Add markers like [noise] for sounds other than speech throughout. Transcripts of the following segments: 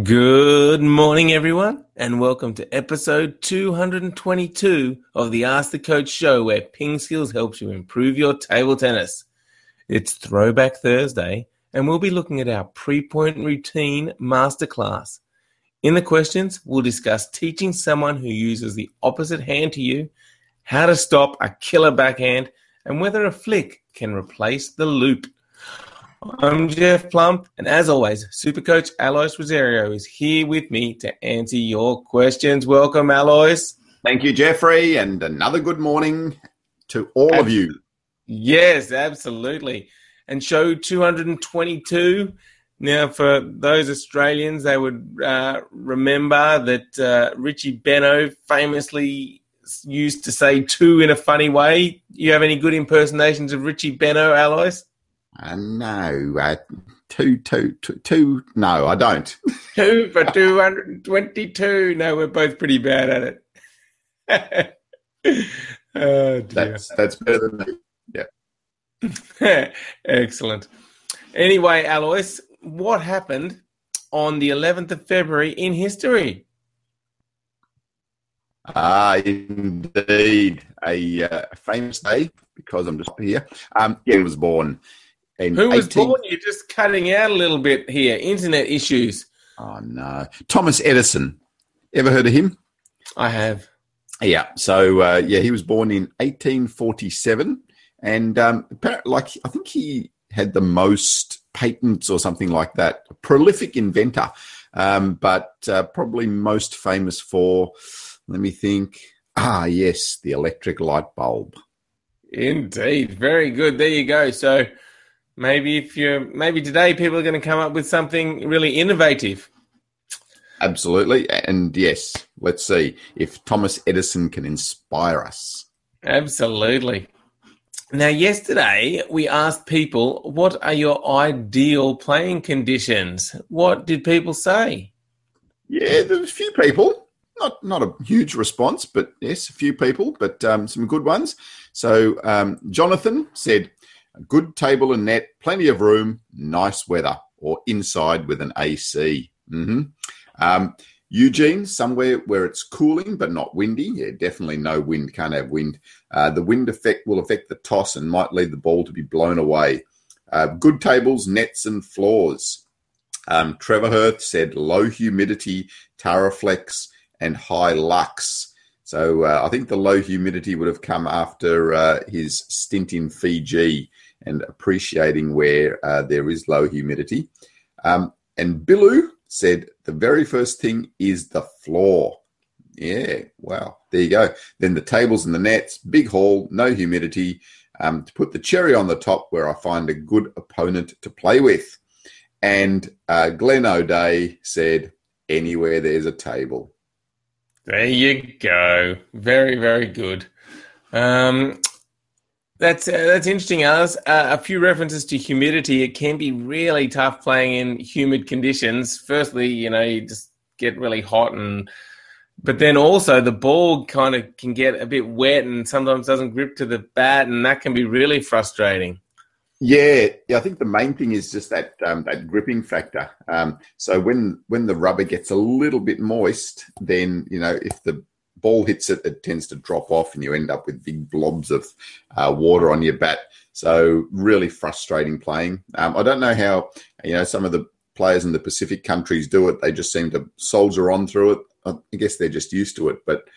Good morning, everyone, and welcome to episode 222 of the Ask the Coach show, where Ping Skills helps you improve your table tennis. It's Throwback Thursday, and we'll be looking at our pre point routine masterclass. In the questions, we'll discuss teaching someone who uses the opposite hand to you how to stop a killer backhand and whether a flick can replace the loop. I'm Jeff Plumb, and as always, Super Coach Alois Rosario is here with me to answer your questions. Welcome, Alois. Thank you, Jeffrey, and another good morning to all of you. Yes, absolutely. And show 222. Now, for those Australians, they would uh, remember that uh, Richie Benaud famously used to say two in a funny way. You have any good impersonations of Richie Benaud, Alois? Uh, no, uh, two, two, two, two. No, I don't. [laughs] two for two hundred and twenty-two. No, we're both pretty bad at it. [laughs] oh, that's that's better than me. Yeah. [laughs] Excellent. Anyway, Alois, what happened on the 11th of February in history? Ah, indeed, a uh, famous day because I'm just here. Um, yeah, he was born who was 18... born? You're just cutting out a little bit here. Internet issues. Oh no, Thomas Edison. Ever heard of him? I have. Yeah. So uh, yeah, he was born in 1847, and um, like I think he had the most patents or something like that. A prolific inventor, um, but uh, probably most famous for. Let me think. Ah, yes, the electric light bulb. Indeed, very good. There you go. So maybe if you're maybe today people are going to come up with something really innovative. Absolutely and yes let's see if thomas edison can inspire us. Absolutely. Now yesterday we asked people what are your ideal playing conditions? What did people say? Yeah there was a few people. Not not a huge response but yes a few people but um, some good ones. So um, jonathan said good table and net, plenty of room, nice weather, or inside with an AC. Mm-hmm. Um, Eugene, somewhere where it's cooling but not windy. Yeah, definitely no wind, can't have wind. Uh, the wind effect will affect the toss and might lead the ball to be blown away. Uh, good tables, nets, and floors. Um, Trevor Hirth said low humidity, Taraflex, and high lux. So uh, I think the low humidity would have come after uh, his stint in Fiji and appreciating where uh, there is low humidity. Um, and Billu said the very first thing is the floor. Yeah, wow, there you go. Then the tables and the nets, big hall, no humidity. Um, to put the cherry on the top, where I find a good opponent to play with. And uh, Glenn O'Day said, anywhere there's a table. There you go. Very, very good. Um, that's uh, that's interesting, Alois. Uh, a few references to humidity. It can be really tough playing in humid conditions. Firstly, you know, you just get really hot, and but then also the ball kind of can get a bit wet, and sometimes doesn't grip to the bat, and that can be really frustrating. Yeah, yeah. I think the main thing is just that um, that gripping factor. Um, so when when the rubber gets a little bit moist, then you know if the ball hits it, it tends to drop off, and you end up with big blobs of uh, water on your bat. So really frustrating playing. Um, I don't know how you know some of the players in the Pacific countries do it. They just seem to soldier on through it. I guess they're just used to it. But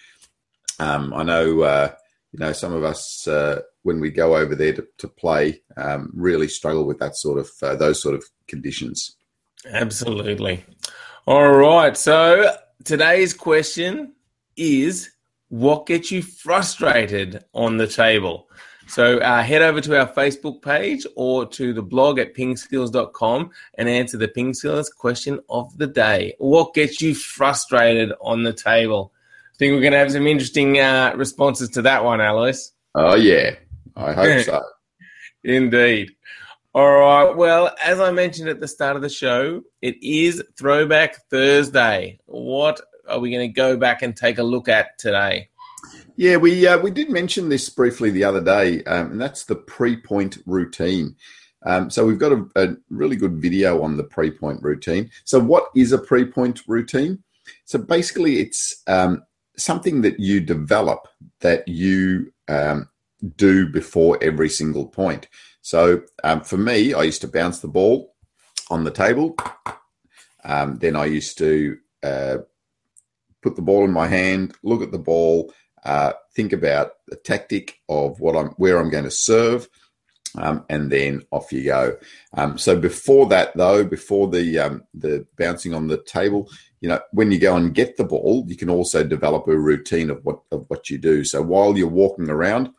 um, I know uh, you know some of us uh, when we go over there to, to play um, really struggle with that sort of uh, those sort of conditions. Absolutely. All right. So today's question is what gets you frustrated on the table. So uh, head over to our Facebook page or to the blog at pingskills.com and answer the Ping Skills question of the day. What gets you frustrated on the table? I think we're going to have some interesting uh, responses to that one, Alois. Oh, yeah. I hope [laughs] so. Indeed. All right. Well, as I mentioned at the start of the show, it is Throwback Thursday. What are we going to go back and take a look at today? Yeah, we uh, we did mention this briefly the other day, um, and that's the pre-point routine. Um, so we've got a, a, really good video on the pre-point routine. So what is a pre-point routine? So basically, it's um, something that you develop that you um, do before every single point. So um, for me, I used to bounce the ball on the table. Um, then I used to uh, put the ball in my hand, look at the ball, uh, think about the tactic of what I'm, where I'm going to serve, um, and then off you go. Um, so before that, though, before the um, the bouncing on the table, you know, when you go and get the ball, you can also develop a routine of what of what you do. So while you're walking around,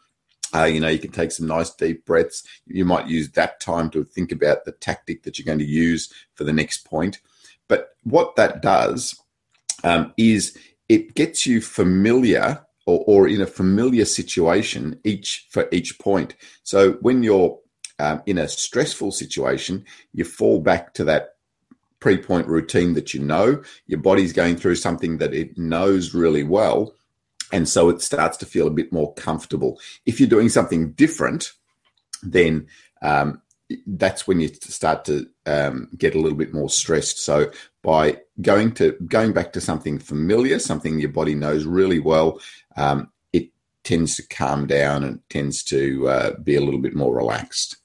uh, you know, you can take some nice deep breaths. You might use that time to think about the tactic that you're going to use for the next point. But what that does um, is it gets you familiar or, or, in a familiar situation each for each point. So when you're um, in a stressful situation, you fall back to that pre-point routine that you know. Your body's going through something that it knows really well, and so it starts to feel a bit more comfortable. If you're doing something different, then um, that's when you start to um, get a little bit more stressed. So by going to going back to something familiar, something your body knows really well, um, it tends to calm down and tends to uh, be a little bit more relaxed.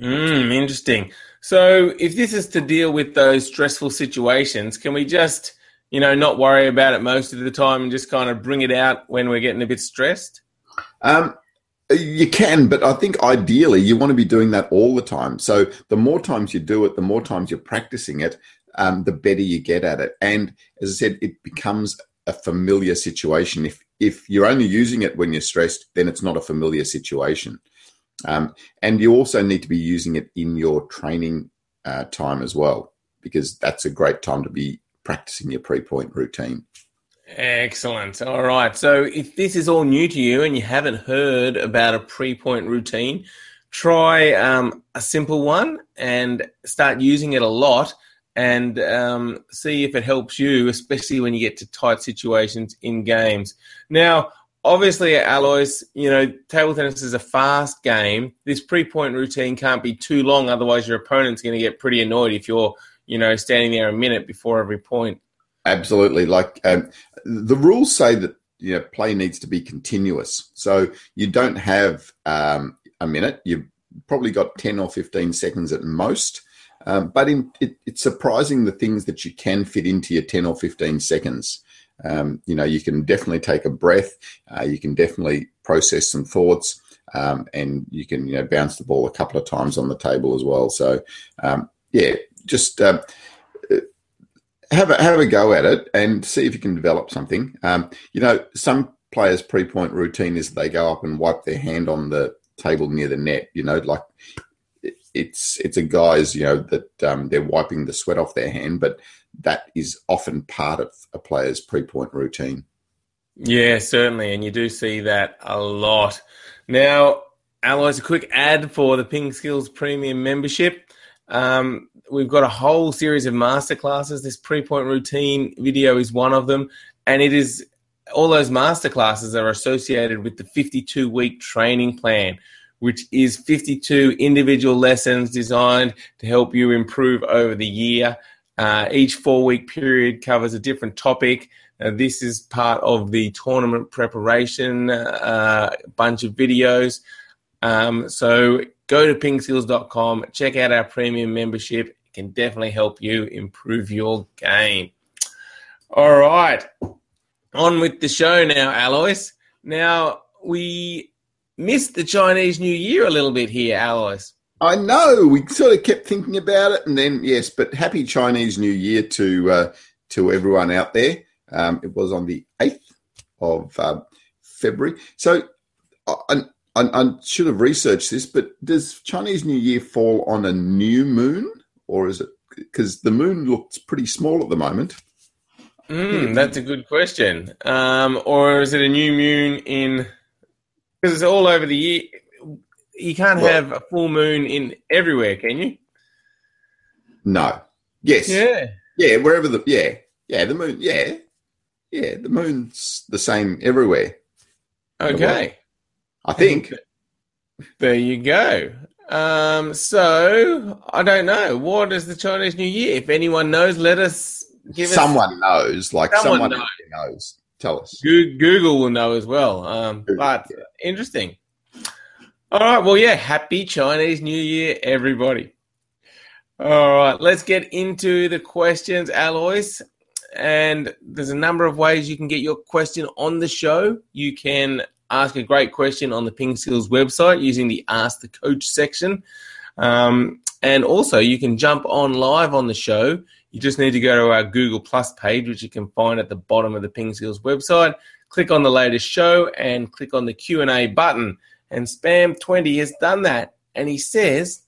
Mm, interesting. So if this is to deal with those stressful situations, can we just you know not worry about it most of the time and just kind of bring it out when we're getting a bit stressed? Um, you can, but I think ideally you want to be doing that all the time. So the more times you do it, the more times you're practicing it, um, the better you get at it. And as I said, it becomes a familiar situation. If if you're only using it when you're stressed, then it's not a familiar situation. Um, and you also need to be using it in your training uh, time as well, because that's a great time to be practicing your pre-point routine. Excellent. All right. So if this is all new to you and you haven't heard about a pre point routine, try um, a simple one and start using it a lot and um, see if it helps you, [laughs] especially when you get to tight situations in games. Now, obviously, Alois, you know, table tennis is a fast game. This pre point routine can't be too long, otherwise, your opponent's going to get pretty annoyed if you're, you know, standing there a minute before every point. Absolutely. Like um, the rules say that you know play needs to be continuous. So you don't have um, a minute. You've probably got ten or fifteen seconds at most. Um, but in, it, it's surprising the things that you can fit into your ten or fifteen seconds. Um, you know, you can definitely take a breath. Uh, you can definitely process some thoughts. Um, and you can you know bounce the ball a couple of times on the table as well. So um, yeah, just uh, have a have a go at it and see if you can develop something. Um, you know, some players' pre point routine is they go up and wipe their hand on the table near the net. You know, like it's it's a guy's you know that um, they're wiping the sweat off their hand, but that is often part of a player's pre point routine. Yeah, certainly, and you do see that a lot. Now, Alois, a quick ad for the Ping Skills Premium membership. Um, we've got a whole series of masterclasses. This pre-point routine video is one of them, and it is all those masterclasses are associated with the 52 week training plan, which is 52 individual lessons designed to help you improve over the year. Uh, each four week period covers a different topic. Uh, this is part of the tournament preparation uh, bunch of videos. Um, so go to pingskills.com, check out our premium membership. It can definitely help you improve your game. All right. On with the show now, Alois. Now, we missed the Chinese New Year a little bit here, Alois. I know. We sort of kept thinking about it, and then yes, but happy Chinese New Year to uh, to everyone out there. Um, it was on the eighth of uh, February. So, uh, I, I, should have researched this, but does Chinese New Year fall on a new moon, or is it because the moon looks pretty small at the moment? Mm, that's a good question. Um, or is it a new moon in? Because it's all over the year. You can't well, have a full moon in everywhere, can you? No. Yes. Yeah. Yeah. Wherever the yeah yeah the moon yeah yeah the moon's the same everywhere. Okay. I think. [laughs] There you go. Um, so I don't know. What is the Chinese New Year? If anyone knows, let us give someone us, knows. Like Someone someone, knows. knows. Tell us. Google will know as well. Um, Google, but interesting. All right. Well, yeah. Happy Chinese New Year, everybody. All right. Let's get into the questions, Alois. And there's a number of ways you can get your question on the show. You can ask a great question on the Ping Skills website using the Ask the Coach section. Um, and also, you can jump on live on the show. You just need to go to our Google Plus page, which you can find at the bottom of the Ping Skills website. Click on the latest show and click on the Q&A button. And Spam20 has done that. And he says,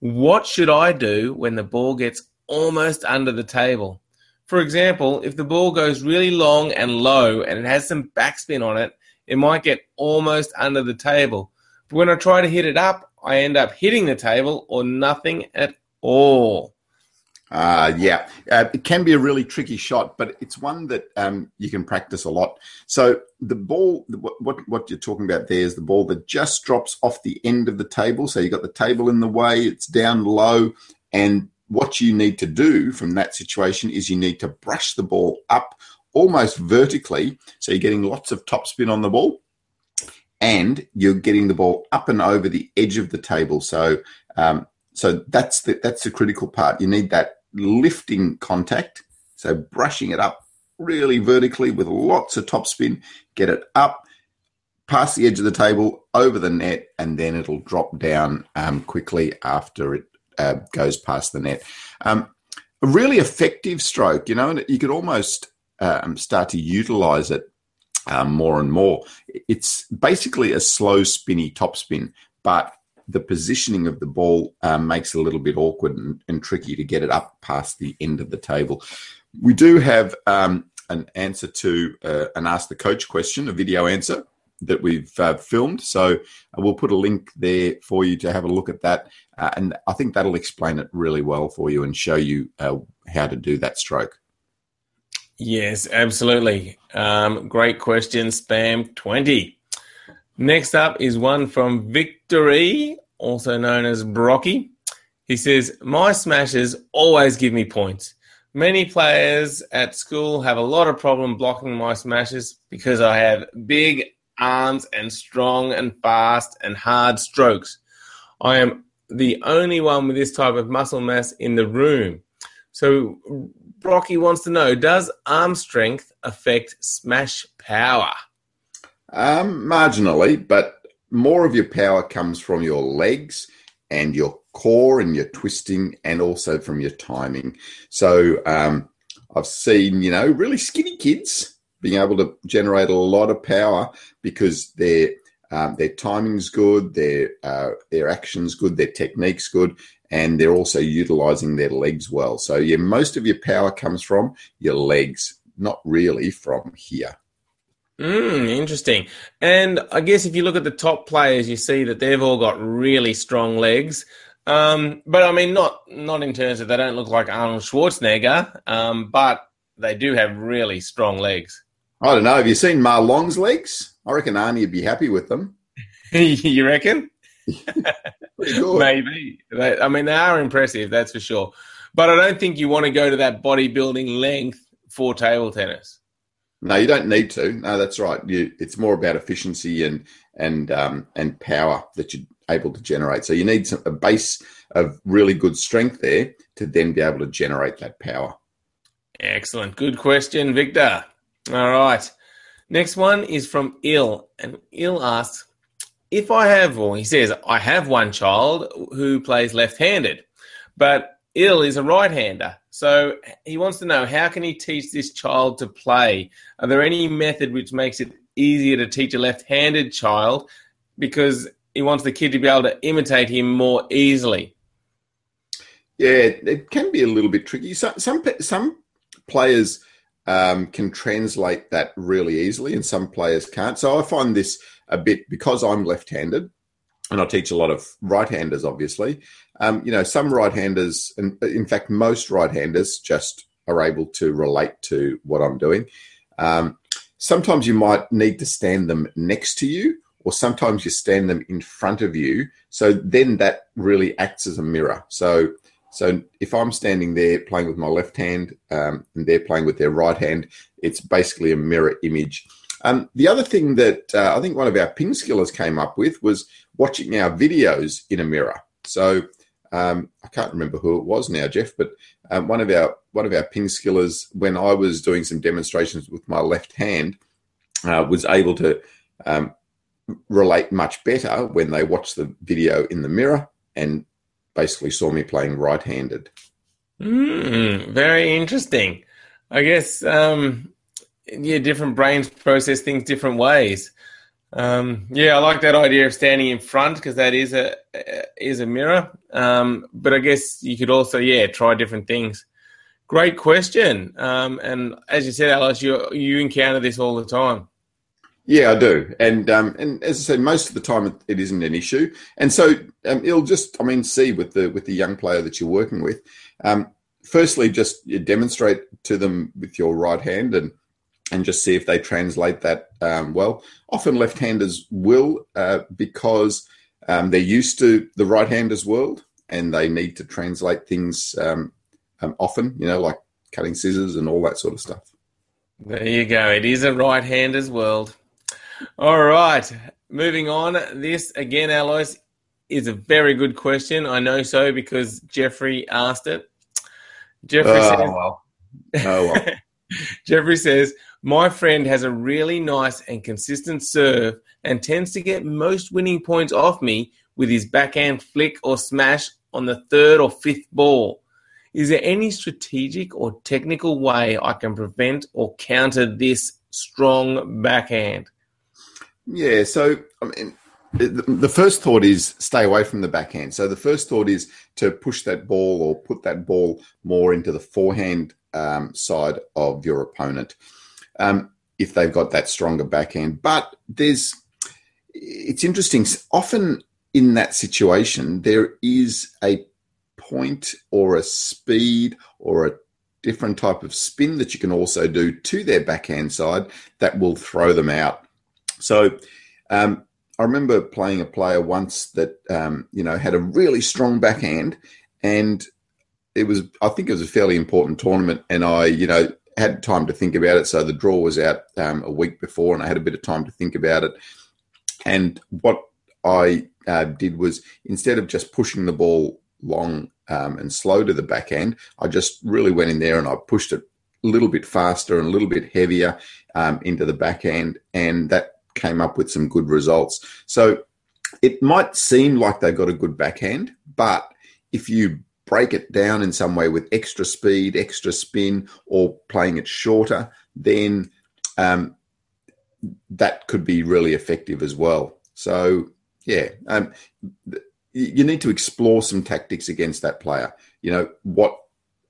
what should I do when the ball gets almost under the table? For example, if the ball goes really long and low and it has some backspin on it, it might get almost under the table. But when I try to hit it up, I end up hitting the table or nothing at all. Uh, yeah, uh, it can be a really tricky shot, but it's one that um, you can practice a lot. So the ball, what, what you're talking about there is the ball that just drops off the end of the table. So you've got the table in the way, it's down low, and what you need to do from that situation is you need to brush the ball up almost vertically. So you're getting lots of topspin on the ball, and you're getting the ball up and over the edge of the table. So um, so that's the that's the critical part. You need that lifting contact. So brushing it up really vertically with lots of topspin, get it up past the edge of the table, over the net, and then it'll drop down um, quickly after it uh, goes past the net. Um, a really effective stroke, you know, and you could almost um, start to utilize it um, more and more. It's basically a slow spinny topspin, but the positioning of the ball um, makes it a little bit awkward and, and, tricky to get it up past the end of the table. We do have um, an answer to uh, an Ask the Coach question, a video answer that we've uh, filmed. So uh, we'll put a link there for you to have a look at that. Uh, and I think that'll explain it really well for you and show you uh, how to do that stroke. Yes, absolutely. Um, great question, Spam 20. Next up is one from Victory, also known as Brocky. He says, My smashes always give me points. Many players at school have a lot of problem blocking my smashes because I have big arms and strong and fast and hard strokes. I am the only one with this type of muscle mass in the room. So Brocky wants to know, does arm strength affect smash power? Um, marginally, but more of your power comes from your legs and your core and your twisting and also from your timing. So um, I've seen, you know, really skinny kids being able to generate a lot of power because their um, their timing's good, their uh, their action's good, their technique's good, and they're also utilizing their legs well. So yeah, most of your power comes from your legs, not really from here. Mm, interesting. And I guess if you look at the top players, you see that they've all got really strong legs. Um, but I mean, not not in terms of they don't look like Arnold Schwarzenegger, um, but they do have really strong legs. I don't know. Have you seen Ma Long's legs? I reckon Arnie would be happy with them. [laughs] you reckon? Maybe. They, I mean, they are impressive, that's for sure. But I don't think you want to go to that bodybuilding length for table tennis. No, you don't need to. No, that's right. You, it's more about efficiency and and um, and power that you're able to generate. So you need some, a base of really good strength there to then be able to generate that power. Excellent. Good question, Victor. All right. Next one is from Il. And Il asks If I have, or he says, I have one child who plays left handed, but Il is a right hander. So he wants to know how can he teach this child to play? Are there any method which makes it easier to teach a left handed child because he wants the kid to be able to imitate him more easily? Yeah, it can be a little bit tricky. Some some some players um, can translate that really easily, and some players can't. So I find this a bit because I'm left-handed, and I teach a lot of right-handers. Obviously, um, you know, some right-handers, and in fact, most right-handers just are able to relate to what I'm doing. Um, sometimes you might need to stand them next to you or sometimes you stand them in front of you. So then that really acts as a mirror. So so if I'm standing there playing with my left hand um, and they're playing with their right hand, it's basically a mirror image. Um, the other thing that uh, I think one of our ping skillers came up with was watching our videos in a mirror. So um, I can't remember who it was now, Jeff, but um, one of our one of our ping skillers, when I was doing some demonstrations with my left hand, uh, was able to um, relate much better when they watched the video in the mirror and basically saw me playing right-handed. Mm, very interesting. I guess um, yeah, different brains process things different ways. Um, yeah, I like that idea of standing in front because that is a is a mirror. Um, but I guess you could also yeah try different things. Great question. Um, and as you said, Alois, you you encounter this all the time. Yeah, I do, and um, and as I said, most of the time it, it isn't an issue, and so um, it'll just, I mean, see with the with the young player that you're working with. Um, firstly, just demonstrate to them with your right hand, and and just see if they translate that um, well. Often left-handers will uh, because um, they're used to the right-handers world, and they need to translate things um, um, often. You know, like cutting scissors and all that sort of stuff. There you go. It is a right-handers world. All right. Moving on. This, again, Alois, is a very good question. I know so because Jeffrey asked it. Jeffrey oh, says, well. Oh, well. [laughs] Jeffrey says, My friend has a really nice and consistent serve and tends to get most winning points off me with his backhand flick or smash on the third or fifth ball. Is there any strategic or technical way I can prevent or counter this strong backhand? Yeah, so I mean, the first thought is stay away from the backhand. So the first thought is to push that ball or put that ball more into the forehand um, side of your opponent um, if they've got that stronger backhand. But there's it's interesting. Often in that situation, there is a point or a speed or a different type of spin that you can also do to their backhand side that will throw them out so um, I remember playing a player once that um, you know had a really strong backhand, and it was I think it was a fairly important tournament, and I you know had time to think about it. So the draw was out um, a week before, and I had a bit of time to think about it. And what I uh, did was instead of just pushing the ball long um, and slow to the backhand, I just really went in there and I pushed it a little bit faster and a little bit heavier um, into the backhand, and that came up with some good results. So it might seem like they've got a good backhand, but if you break it down in some way with extra speed, extra spin, or playing it shorter, then um, that could be really effective as well. So, yeah, um, you need to explore some tactics against that player. You know, what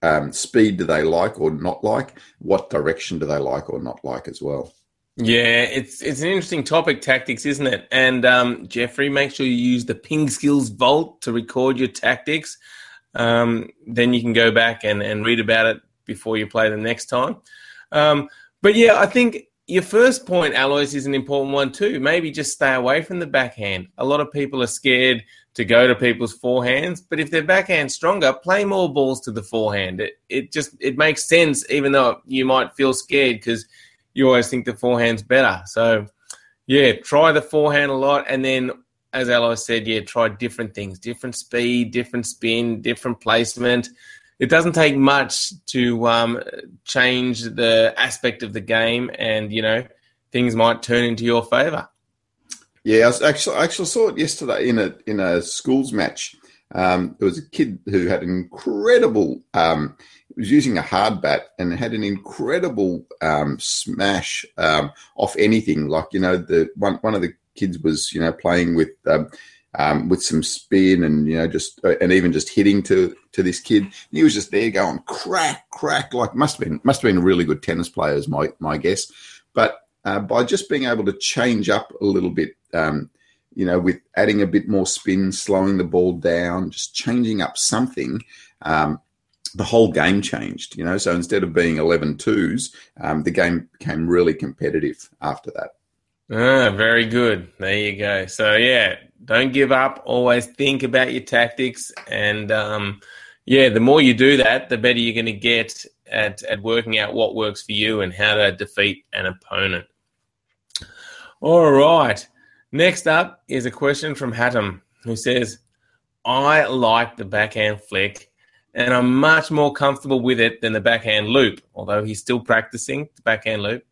um, speed do they like or not like? What direction do they like or not like as well? Yeah, it's it's an interesting topic, tactics, isn't it? And um, Jeffrey, make sure you use the Ping Skills Vault to record your tactics. Um, then you can go back and, and read about it before you play the next time. Um, but yeah, I think your first point, Alois, is an important one too. Maybe just stay away from the backhand. A lot of people are scared to go to people's forehands, but if their backhand's stronger, play more balls to the forehand. It it just it makes sense, even though you might feel scared because – you always think the forehand's better. So, yeah, try the forehand a lot. And then, as Alois said, yeah, try different things, different speed, different spin, different placement. It doesn't take much to um, change the aspect of the game, and you know things might turn into your favour. Yeah, I actually I actually saw it yesterday in a in a schools match. Um, there was a kid who had an incredible um, was using a hard bat and had an incredible um, smash um, off anything. Like you know, the one one of the kids was you know playing with um, um with some spin and you know just uh, and even just hitting to to this kid. He was just there going crack crack like must have been must have been a really good tennis player is my my guess. But uh, by just being able to change up a little bit. Um, you know, with adding a bit more spin, slowing the ball down, just changing up something, um, the whole game changed, you know. So instead of being 11 twos, um, the game became really competitive after that. Ah, very good. There you go. So yeah, don't give up. Always think about your tactics, and um, yeah, the more you do that, the better you're going to get at at working out what works for you and how to defeat an opponent. All right. Next up is a question from Hattem, who says, "I like the backhand flick." And I'm much more comfortable with it than the backhand loop, although he's still practicing the backhand loop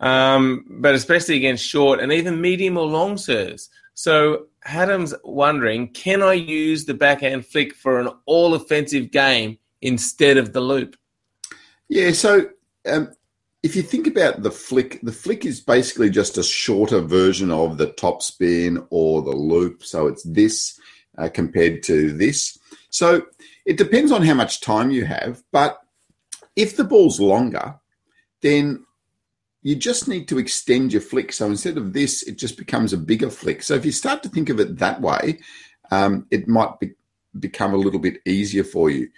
um, but especially against short and even medium or long serves. So Adam's wondering, can I use the backhand flick for an all offensive game instead of the loop? Yeah, so um, if you think about the flick, the flick is basically just a shorter version of the top spin or the loop. So it's this uh, compared to this. So it depends on how much time you have. But if the ball's longer, then you just need to extend your flick. So instead of this, it just becomes a bigger flick. So if you start to think of it that way, um, it might be, become a little bit easier for you.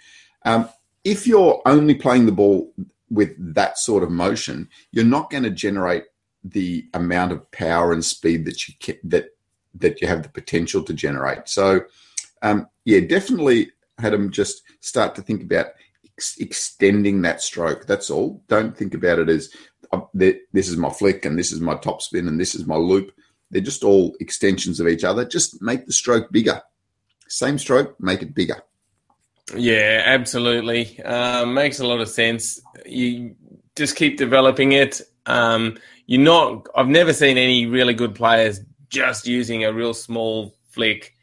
Um, if you're only playing the ball with that sort of motion, you're not going to generate the amount of power and speed that you that that you have the potential to generate. So, um, yeah, definitely had them just start to think about ex- extending that stroke. That's all. Don't think about it as this is my flick and this is my top spin and this is my loop. They're just all extensions of each other. Just make the stroke bigger. Same stroke, make it bigger. Yeah, absolutely. Um, makes a lot of sense. You just keep developing it. Um, you're not. I've never seen any really good players just using a real small flick.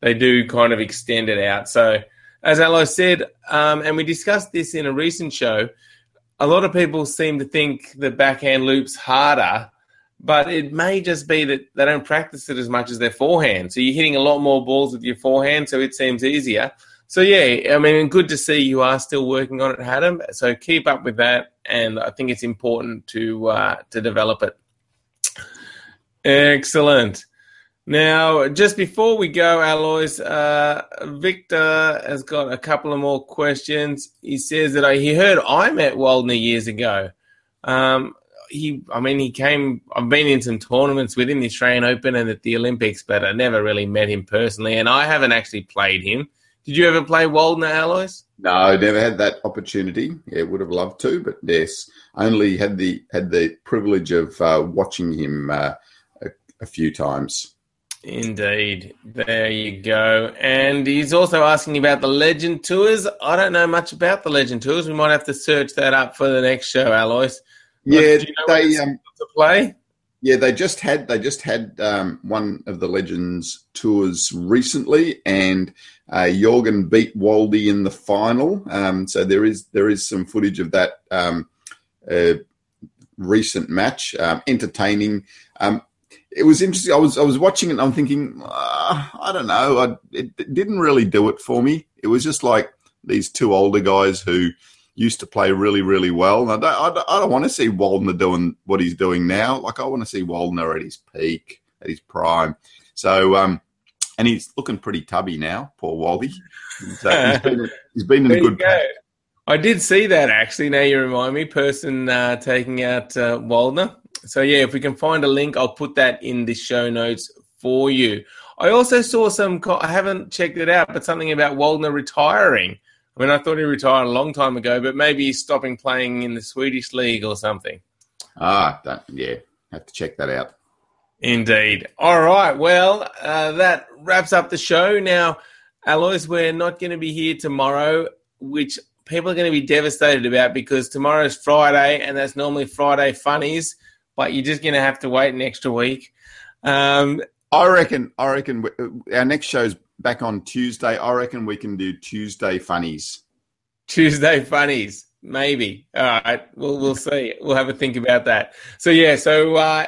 They do kind of extend it out. So, as Alois said, um, and we discussed this in a recent show, a lot of people seem to think the backhand loop's harder, but it may just be that they don't practice it as much as their forehand. So you're hitting a lot more balls with your forehand, so it seems easier. So yeah, I mean, good to see you are still working on it, Adam. So keep up with that, and I think it's important to uh, to develop it. Excellent. Now, just before we go, Alois, uh, Victor has got a couple of more questions. He says that he heard I met Waldner years ago. Um, he, I mean, he came. I've been in some tournaments with him, the Australian Open and at the Olympics, but I never really met him personally, and I haven't actually played him. Did you ever play Waldner, Alois? No, never had that opportunity. Yeah, would have loved to, but yes, only had the had the privilege of uh, watching him uh, a, a few times. Indeed. There you go. And he's also asking about the Legend Tours. I don't know much about the Legend Tours. We might have to search that up for the next show, Alois. Yeah, you know they um, to play. Yeah, they just had they just had um, one of the Legends tours recently, and uh, Jorgen beat Waldy in the final. Um, so there is there is some footage of that um, uh, recent match, um, entertaining. It was interesting. I was I was watching it. and I'm thinking, uh, I don't know. I, it, it, didn't really do it for me. It was just like these two older guys who used to play really really well. And I don't I don't, I don't want to see Waldner doing what he's doing now. Like I want to see Waldner at his peak, at his prime. So um, and he's looking pretty tubby now, poor Waldy. So he's been, he's been in a good. Go. I did see that actually. Now you remind me, person uh, taking out uh, Waldner so yeah, if we can find a link, I'll put that in the show notes for you. I also saw some. I haven't checked it out, but something about Waldner retiring. I mean, I thought he retired a long time ago, but maybe he's stopping playing in the Swedish league or something. Ah, that, yeah, have to check that out. Indeed. All right. Well, uh, that wraps up the show. Now, Alois, we're not going to be here tomorrow, which people are going to be devastated about because tomorrow's Friday, and that's normally Friday funnies but you're just going to have to wait an extra week. Um, I reckon. I reckon our next show's back on Tuesday. I reckon we can do Tuesday funnies. Tuesday funnies, maybe. All right, we'll we'll [laughs] see. We'll have a think about that. So yeah, so uh,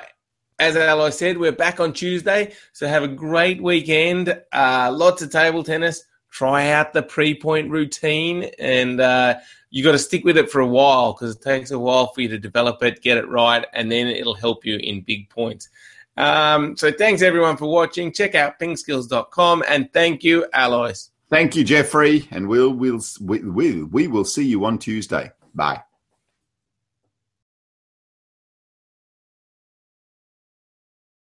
as Alois said, we're back on Tuesday. So have a great weekend. Uh, lots of table tennis. Try out the pre-point routine and. Uh, you got to stick with it for a while because it takes a while for you to develop it, get it right, and then it'll help you in big points. Um, so thanks everyone for watching. Check out pingskills.com and thank you, Alois. Thank you, Jeffrey, and we'll we'll we, we, we will see you on Tuesday. Bye.